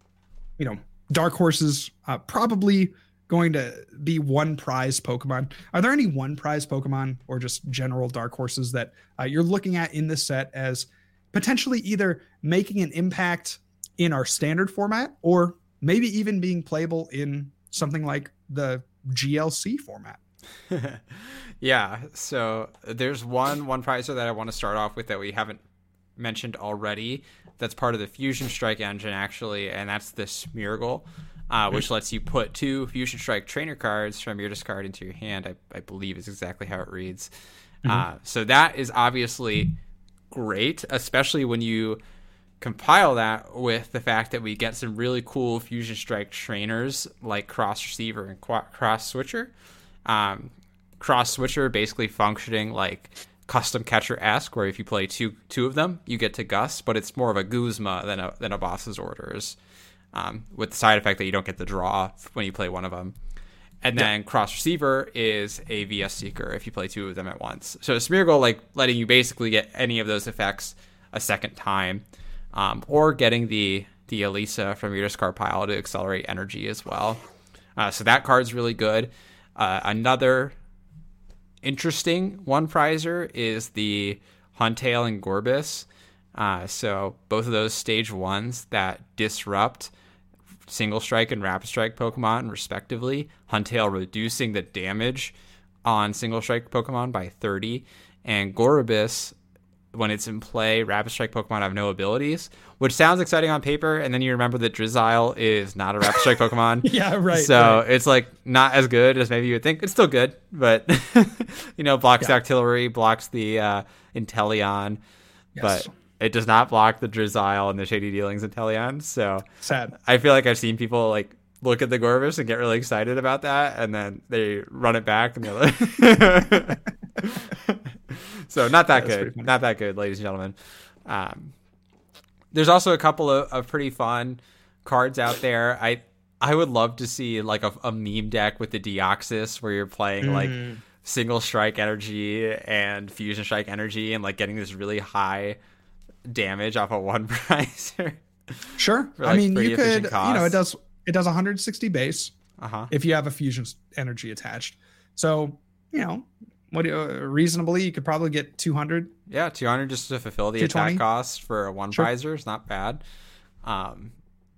you know, dark horses. Uh, probably going to be one prize Pokemon. Are there any one prize Pokemon or just general dark horses that uh, you're looking at in this set as potentially either making an impact in our standard format or maybe even being playable in something like the GLC format? yeah. So there's one one prizer that I want to start off with that we haven't mentioned already. That's part of the Fusion Strike engine actually, and that's the Smeargle, uh, which lets you put two Fusion Strike trainer cards from your discard into your hand. I, I believe is exactly how it reads. Uh, so that is obviously great, especially when you compile that with the fact that we get some really cool Fusion Strike trainers like Cross Receiver and Cross Switcher. Um, Cross Switcher basically functioning like custom catcher ask, where if you play two two of them, you get to Gus, but it's more of a Guzma than a than a boss's orders, um, with the side effect that you don't get the draw when you play one of them. And then cross receiver is a VS seeker if you play two of them at once. So Smeargle like letting you basically get any of those effects a second time, um, or getting the the Elesa from your discard pile to accelerate energy as well. Uh, so that card's really good. Uh, another interesting one prizer is the Huntail and Gorebyss. Uh, so both of those stage ones that disrupt single strike and rapid strike Pokemon respectively. Huntail reducing the damage on single strike Pokemon by 30, and Gorebyss when it's in play, rapid strike Pokemon have no abilities, which sounds exciting on paper, and then you remember that Drizzile is not a rapid strike Pokemon. Yeah, right. So right. it's like not as good as maybe you would think. It's still good, but you know, blocks Yeah. Octillery, blocks the uh, Inteleon, Yes. but it does not block the Drizzile and the Shady Dealings Inteleon. So sad. I feel like I've seen people like look at the Gorebyss and get really excited about that, and then they run it back and they're like, so not that good, not that good, ladies and gentlemen. Um, there's also a couple of, of pretty fun cards out there. I I would love to see like a, a meme deck with the Deoxys where you're playing like Mm. single strike energy and fusion strike energy and like getting this really high damage off of one price. Sure. For, I mean, you could, you know, it does it does 160 base uh huh. if you have a fusion energy attached. So, you know, what uh, reasonably you could probably get 200. Yeah, 200 just to fulfill the 220? attack cost for a one Sure. prizer is not bad. Um,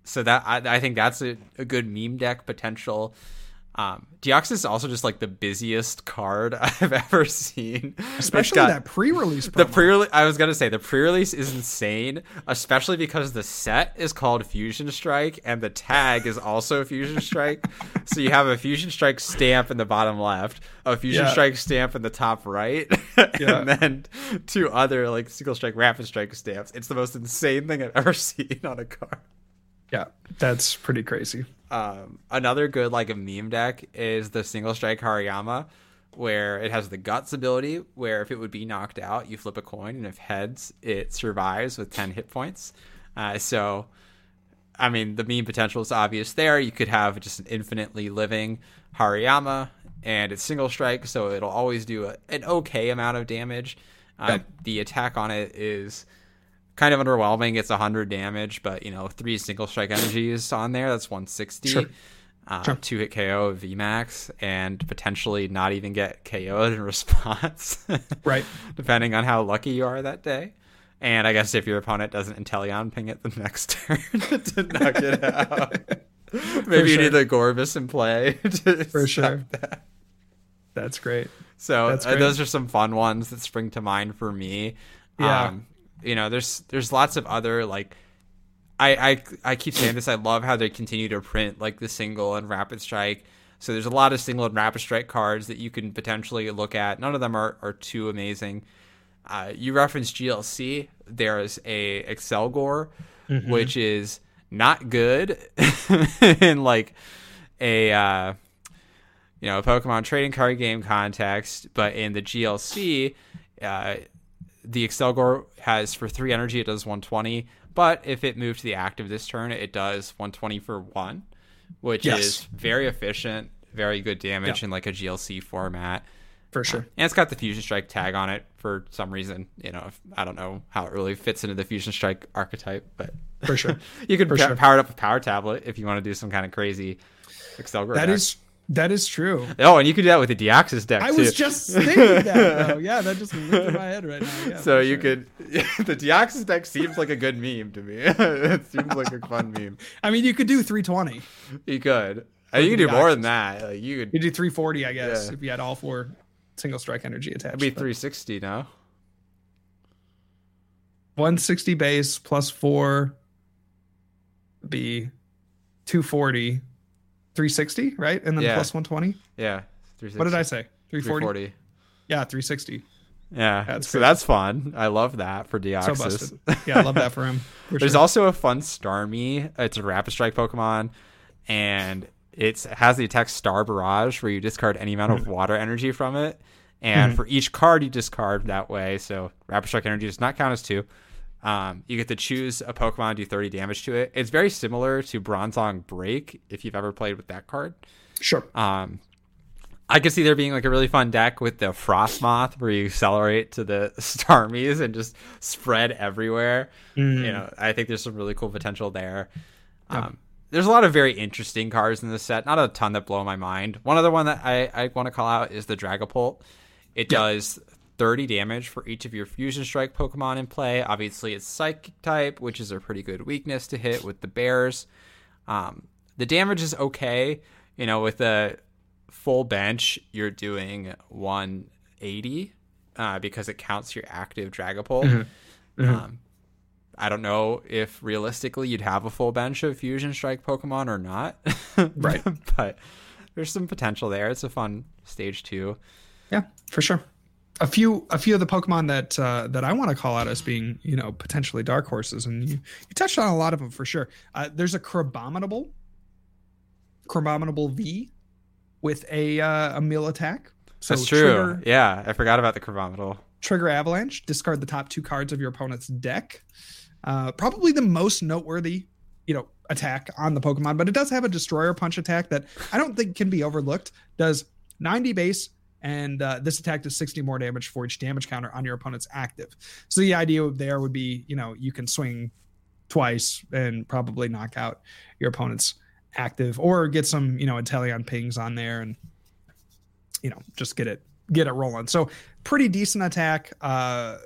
so that I, I think that's a, a good meme deck potential. Um, Deoxys is also just like the busiest card I've ever seen. Especially got- that pre-release The promo. pre I was gonna say the pre-release is insane, especially because the set is called Fusion Strike and the tag is also Fusion Strike. so you have a Fusion Strike stamp in the bottom left, a Fusion Yeah. Strike stamp in the top right, Yeah. and then two other like single strike rapid strike stamps. It's the most insane thing I've ever seen on a card. yeah, that's pretty crazy. Um, another good like a meme deck is the single strike Hariyama, where it has the guts ability, where if it would be knocked out, you flip a coin, and if heads, it survives with ten hit points. Uh, so, I mean, the meme potential is obvious there. You could have just an infinitely living Hariyama, and it's single strike, so it'll always do a, an okay amount of damage. Uh. The attack on it is kind of underwhelming. It's 100 damage, but you know, three single strike energies on there. That's 160. Sure. Uh, Sure. Two hit KO of VMAX and potentially not even get KO'd in response, Right. depending on how lucky you are that day. And I guess if your opponent doesn't Inteleon ping it the next turn to knock it out, maybe you need the Gorebyss in play. To For sure. that. That's great. So That's uh, those are some fun ones that spring to mind for me. Yeah. Um, you know, there's there's lots of other like I, I I keep saying this. I love how they continue to print like the single and rapid strike. So there's a lot of single and rapid strike cards that you can potentially look at. None of them are, are too amazing. Uh, you referenced GLC. There's a Accelgor, Mm-hmm. which is not good in like a uh, you know, a Pokemon trading card game context, but in the GLC, uh, the Accelgor has for three energy, it does 120. But if it moved to the active this turn, it does 120 for one, which Yes. is very efficient, very good damage Yeah. in like a GLC format. For sure. And it's got the Fusion Strike tag on it for some reason. You know, if, I don't know how it really fits into the Fusion Strike archetype, but For sure. you could For pa- sure. power it up with Power Tablet if you want to do some kind of crazy Accelgor. That deck. is that is true. Oh, and you could do that with the Deoxys deck I too. was just thinking that. Though. Yeah, that just went through my head right now. Yeah, so you sure. could the Deoxys deck seems like a good meme to me. it seems like a fun meme. I mean, you could do 320. You could. You could do more than that. Like you could You do 340, I guess, Yeah. if you had all four single strike energy attached. it'd be but 360 now. 160 base plus four be 240, 360, right? And then Yeah. plus 120. Yeah. 360. What did I say? 340. 340. Yeah, 360. Yeah. That's so that's fun. I love that for So Deoxys. busted. Yeah, I love that for him. For There's sure. also a fun Starmie. It's a Rapid Strike Pokemon, and it has the attack Star Barrage, where you discard any amount of water energy from it. And mm-hmm. for each card you discard that way, so Rapid Strike energy does not count as two. Um, you get to choose a Pokemon, do 30 damage to it. It's very similar to Bronzong Break, if you've ever played with that card. sure. Um, I could see there being like a really fun deck with the Frosmoth, where you accelerate to the Starmies and just spread everywhere. Mm-hmm. You know, I think there's some really cool potential there. Um, there's a lot of very interesting cards in this set. Not a ton that blow my mind. One other one that I, I want to call out is the Dragapult. It does 30 damage for each of your Fusion Strike Pokemon in play. Obviously, it's Psychic type, which is a pretty good weakness to hit with the Bears. Um, the damage is okay. You know, with a full bench, you're doing 180 uh, because it counts your active Dragapult. Um, I don't know if realistically you'd have a full bench of Fusion Strike Pokemon or not. Right. but there's some potential there. It's a fun stage two. Yeah, for sure. A few, a few of the Pokemon that uh, that I want to call out as being, you know, potentially dark horses, and you, you touched on a lot of them for sure. Uh, there's a Crabominable Chromominable V with a uh, a mill attack. So That's true. Trigger, Yeah, I forgot about the Chromominal. trigger Avalanche. Discard the top two cards of your opponent's deck. Uh, probably the most noteworthy, you know, attack on the Pokemon, but it does have a Destroyer Punch attack that I don't think can be overlooked. Does 90 base, and uh, this attack does 60 more damage for each damage counter on your opponent's active. So the idea there would be, you know, you can swing twice and probably knock out your opponent's active, or get some, you know, Inteleon pings on there and, you know, just get it get it rolling. So pretty decent attack uh,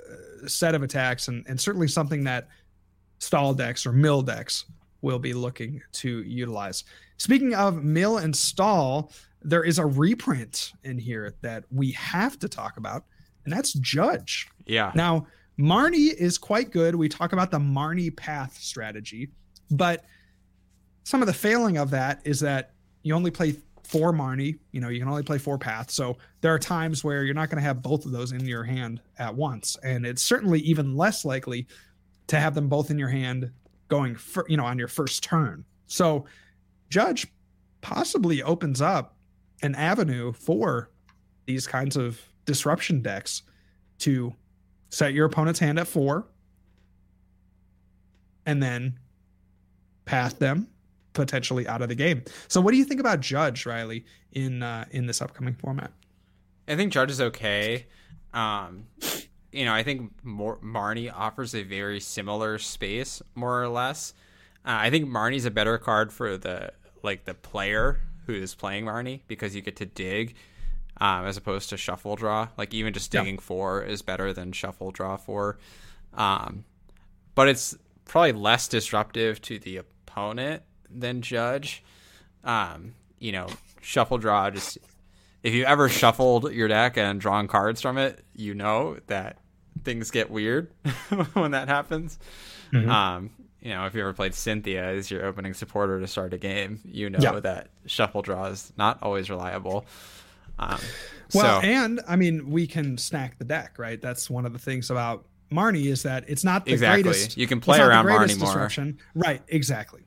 set of attacks, and, and certainly something that stall decks or mill decks will be looking to utilize. Speaking of mill and stall, there is a reprint in here that we have to talk about, and that's Judge. Yeah. Now, Marnie is quite good. We talk about the Marnie path strategy, but some of the failing of that is that you only play four Marnie. You know, you can only play four paths. So there are times where you're not going to have both of those in your hand at once, and it's certainly even less likely to have them both in your hand going, for, you know, on your first turn. So Judge possibly opens up an avenue for these kinds of disruption decks to set your opponent's hand at four and then path them potentially out of the game. So what do you think about Judge Riley in uh, in this upcoming format? I think Judge is okay. Um, you know, I think more, Marnie offers a very similar space, more or less. Uh, I think Marnie's a better card for the like the player who is playing Marnie because you get to dig um, as opposed to shuffle draw. Like even just Yeah. digging four is better than shuffle draw four. Um, but it's probably less disruptive to the opponent than Judge. Um, you know, shuffle draw just if you ever shuffled your deck and drawn cards from it, you know that things get weird when that happens. Mhm. Um, you know, if you ever played Cynthia as your opening supporter to start a game, you know Yeah. that shuffle draw is not always reliable. Um, Well, so and I mean, we can snack the deck, right? That's one of the things about Marnie is that it's not the exactly, greatest. you can play around Marnie more. disruption. Right, exactly.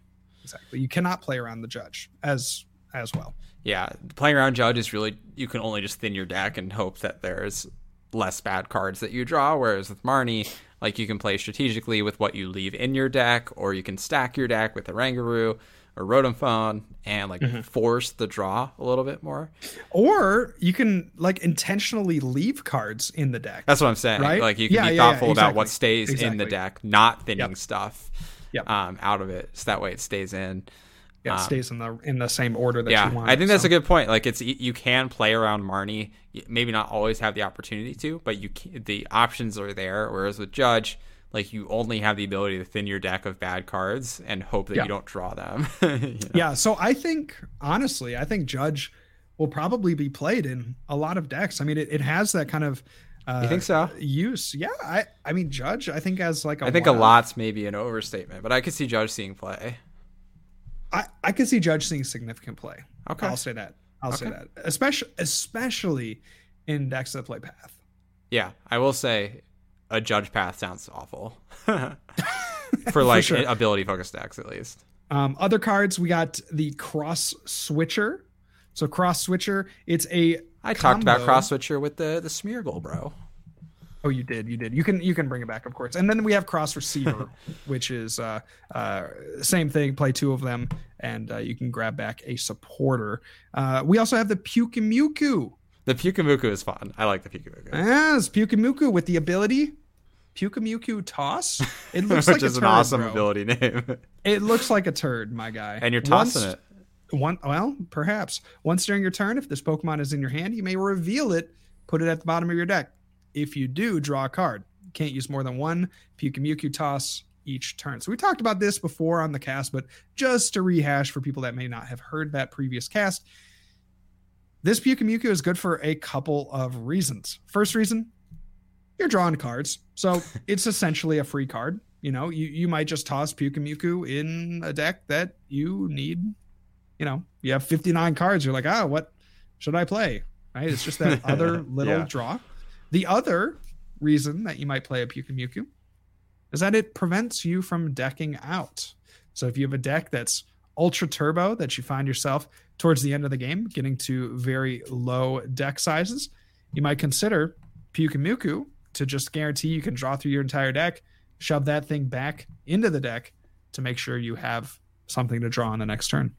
Exactly. You cannot play around the judge as as well. Yeah, playing around Judge is really you can only just thin your deck and hope that there's less bad cards that you draw. Whereas with Marnie, like you can play strategically with what you leave in your deck, or you can stack your deck with a Oranguru or Rotom Phone and like Mm-hmm. force the draw a little bit more. Or you can like intentionally leave cards in the deck. That's what I'm saying. Right? Like you can Yeah, be yeah, yeah, thoughtful about what exactly. stays in the deck, not thinning Yep. stuff Yep. um, out of it, so that way it stays in. Yeah, it um, stays in the in the same order that yeah, you want. Yeah, I think that's so. a good point. Like it's you can play around Marnie, maybe not always have the opportunity to, but you can, the options are there. Whereas with Judge, like you only have the ability to thin your deck of bad cards and hope that Yeah. you don't draw them. You know? Yeah, so I think honestly, I think Judge will probably be played in a lot of decks. I mean, it, it has that kind of uh, You think so? use. Yeah, I I mean, Judge, I think as like a I think a lot's maybe an overstatement, but I could see Judge seeing play. I I could see Judge seeing significant play. Okay. I'll say that. I'll say that, especially especially in decks that play Path. Yeah, I will say a Judge path sounds awful for like sure. ability focused decks at least. Um, other cards, we got the Cross Switcher. So Cross Switcher, it's a I talked about cross switcher with the the Smeargle, bro. Oh, you did, you did. You can you can bring it back, of course. And then we have cross receiver, which is uh, uh, same thing. Play two of them, and uh, you can grab back a supporter. Uh, we also have the Pyukumuku. The Pyukumuku is fun. I like the Pyukumuku. Yes, Pyukumuku with the ability Pyukumuku toss. It looks like a is an awesome bro. ability name. It looks like a turd, my guy. and you're tossing Once- it. One, well, perhaps once during your turn, if this Pokemon is in your hand, you may reveal it, put it at the bottom of your deck. If you do, draw a card. You can't use more than one Pyukumuku toss each turn. So we talked about this before on the cast, but just to rehash for people that may not have heard that previous cast, this Pyukumuku is good for a couple of reasons. First reason, you're drawing cards, so it's essentially a free card. You know, you, you might just toss Pyukumuku in a deck that you need you know, you have 59 cards. You're like, ah, what should I play? Right? It's just that other little Yeah. draw. The other reason that you might play a Pyukumuku is that it prevents you from decking out. So if you have a deck that's ultra turbo that you find yourself towards the end of the game, getting to very low deck sizes, you might consider Pyukumuku to just guarantee you can draw through your entire deck, shove that thing back into the deck to make sure you have something to draw on the next turn.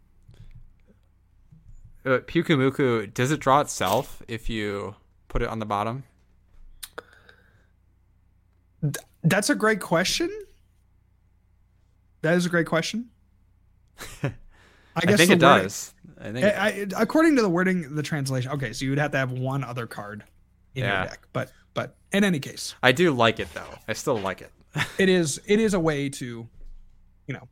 Uh, Pyukumuku, does it draw itself if you put it on the bottom? That's a great question. That is a great question. I, I think it wording, does. I think I, I, according to the wording, the translation. Okay, so you would have to have one other card in yeah. your deck, but but in any case, I do like it though. I still like it. it is it is a way to, you know,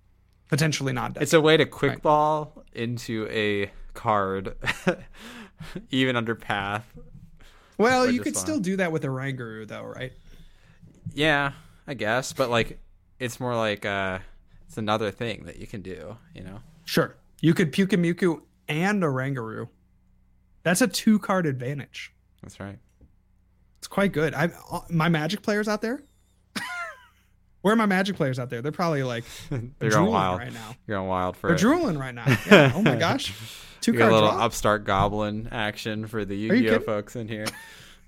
potentially not. It's a way to quick right. ball into a card, even under path. Well, you could fun. still do that with a Oranguru though, right? Yeah, I guess, but like, it's more like uh, it's another thing that you can do. You know. Sure, you could Pyukumuku and a Oranguru. That's a two card advantage. That's right. It's quite good. I my Magic players out there. Where are my Magic players out there? They're probably like they're going wild right now. You're going wild for They're it. drooling right now. Yeah. oh my gosh. Two cards. A little draw? upstart goblin action for the Yu-Gi-Oh folks in here.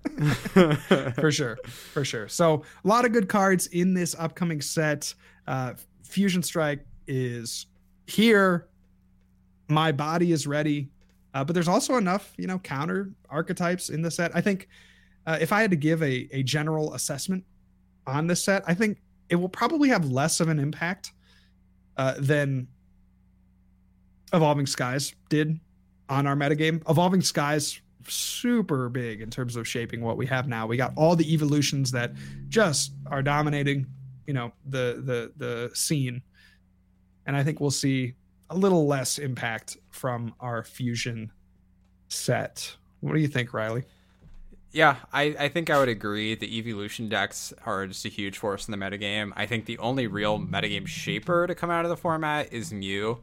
for sure, for sure. So a lot of good cards in this upcoming set. Uh, Fusion Strike is here. My body is ready, uh, but there's also enough, you know, counter archetypes in the set. I think uh, if I had to give a a general assessment on this set, I think it will probably have less of an impact uh, than Evolving Skies did on our metagame. Evolving Skies super big in terms of shaping what we have now. We got all the evolutions that just are dominating, you know, the the the scene. And I think we'll see a little less impact from our fusion set. What do you think, Riley? Yeah, I, I think I would agree. The evolution decks are just a huge force in the metagame. I think the only real metagame shaper to come out of the format is Mew.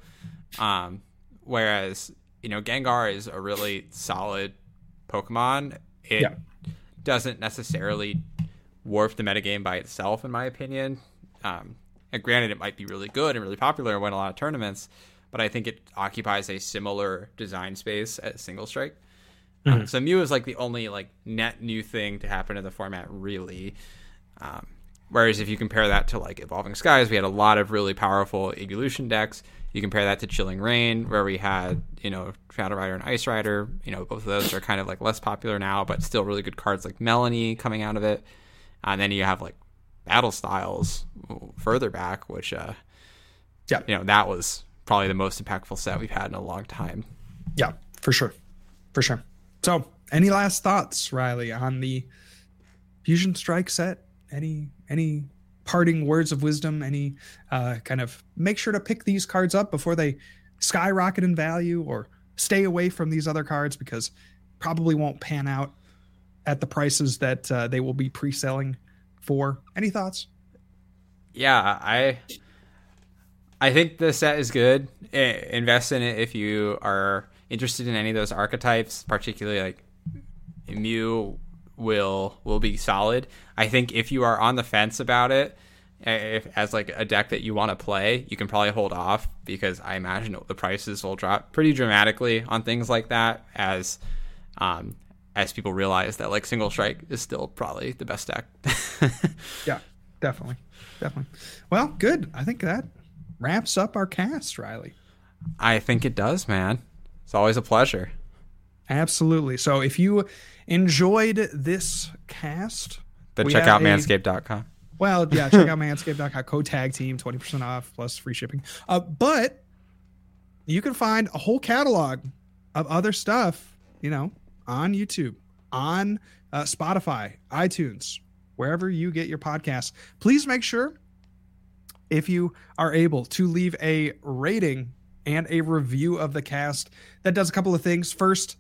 Um, whereas, you know, Gengar is a really solid Pokemon. It yeah. doesn't necessarily warp the metagame by itself, in my opinion. Um, and granted, it might be really good and really popular and win a lot of tournaments, but I think it occupies a similar design space as Single Strike. Mm-hmm. Um, so Mew is like the only like net new thing to happen to the format, really. Um, whereas if you compare that to like Evolving Skies, we had a lot of really powerful evolution decks. You compare that to Chilling Reign, where we had, you know, Shadow Rider and Ice Rider. You know, both of those are kind of like less popular now, but still really good cards like Melony coming out of it. And then you have like Battle Styles further back, which, uh, yeah, you know, that was probably the most impactful set we've had in a long time. Yeah, for sure. For sure. So, any last thoughts, Riley, on the Fusion Strike set? Any any parting words of wisdom, any uh, kind of make sure to pick these cards up before they skyrocket in value or stay away from these other cards because probably won't pan out at the prices that uh, they will be pre-selling for. Any thoughts? Yeah, I I think the set is good. invest in it if you are interested in any of those archetypes, particularly like Mew will will be solid. I think if you are on the fence about it, if as like a deck that you want to play, you can probably hold off because I imagine the prices will drop pretty dramatically on things like that as um, as people realize that like single strike is still probably the best deck. yeah, definitely, definitely. Well, good. I think that wraps up our cast, Riley. I think it does, man. It's always a pleasure. Absolutely. So if you enjoyed this cast, then check out a, manscaped.com. Well, yeah, check out manscaped.com, code tag team, 20% off plus free shipping. Uh, but you can find a whole catalog of other stuff, you know, on YouTube, on uh, Spotify, iTunes, wherever you get your podcasts. Please make sure if you are able to leave a rating and a review of the cast. That does a couple of things. First,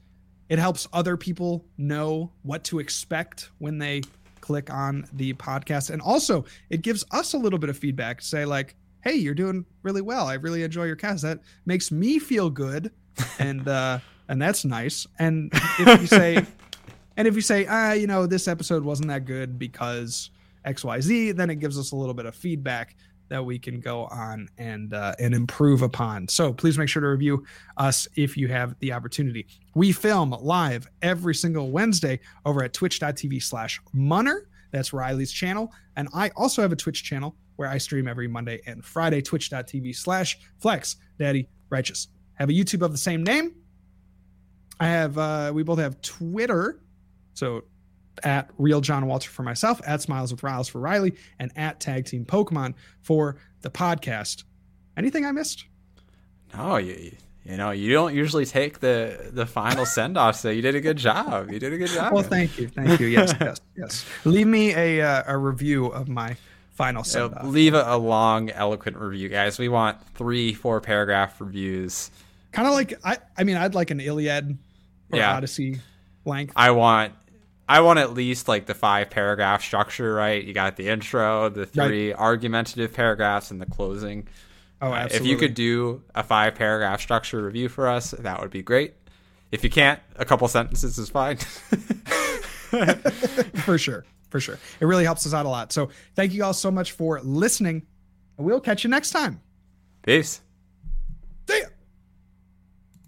it helps other people know what to expect when they click on the podcast. And also, it gives us a little bit of feedback. Say, like, hey, you're doing really well. I really enjoy your cast. That makes me feel good. and uh and that's nice. And if you say and if you say, ah, you know, this episode wasn't that good because XYZ, then it gives us a little bit of feedback. That we can go on and uh, and improve upon. So please make sure to review us if you have the opportunity. We film live every single Wednesday over at twitch.tv slash munner. That's Riley's channel. And I also have a Twitch channel where I stream every Monday and Friday, twitch.tv slash flex daddy righteous. Have a YouTube of the same name. I have uh we both have Twitter. So at real John Walter for myself, at Smiles with Riles for Riley, and at Tag Team Pokemon for the podcast. Anything I missed? No, you you know you don't usually take the the final send off, so you did a good job. You did a good job. Well, thank you, thank you. Yes, yes, yes. Leave me a uh, a review of my final send off. leave a, a long, eloquent review, guys. We want three, four paragraph reviews. Kind of like I, I mean, I'd like an Iliad or Yeah. Odyssey length. I want I want at least like the five paragraph structure, right? You got the intro, the three argumentative paragraphs, and the closing. Oh, Uh, if you could do a five paragraph structure review for us, that would be great. If you can't, a couple sentences is fine. for sure, for sure, it really helps us out a lot. So thank you all so much for listening, and we'll catch you next time. Peace.